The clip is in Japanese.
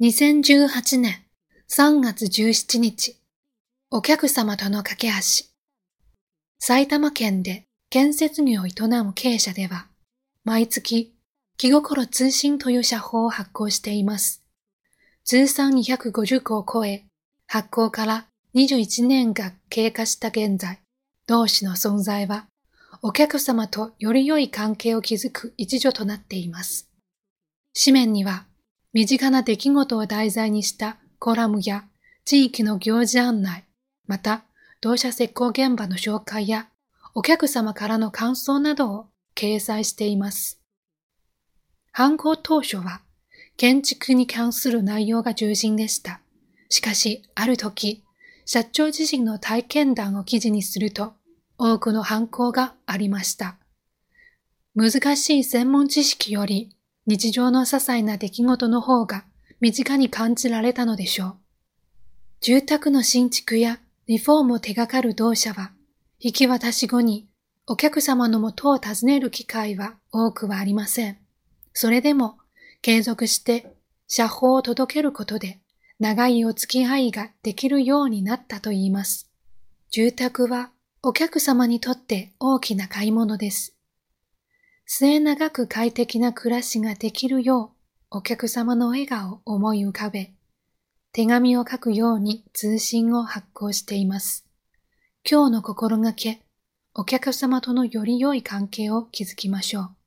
2018年3月17日、お客様との架け橋。埼玉県で建設業を営む経営者では、毎月気心通信という社法を発行しています。通算250個を超え、発行から21年が経過した現在、同志の存在は、お客様とより良い関係を築く一助となっています。紙面には、身近な出来事を題材にしたコラムや地域の行事案内、また同社施工現場の紹介やお客様からの感想などを掲載しています。犯行当初は建築に関する内容が中心でした。しかし、ある時、社長自身の体験談を記事にすると、多くの犯行がありました。難しい専門知識より日常の些細な出来事の方が身近に感じられたのでしょう。住宅の新築やリフォームを手掛かる同社は、引き渡し後にお客様のもとを訪ねる機会は多くはありません。それでも継続して社法を届けることで長いお付き合いができるようになったと言います。住宅はお客様にとって大きな買い物です。末永く快適な暮らしができるよう、お客様の笑顔を思い浮かべ、手紙を書くように通信を発行しています。今日の心がけ、お客様とのより良い関係を築きましょう。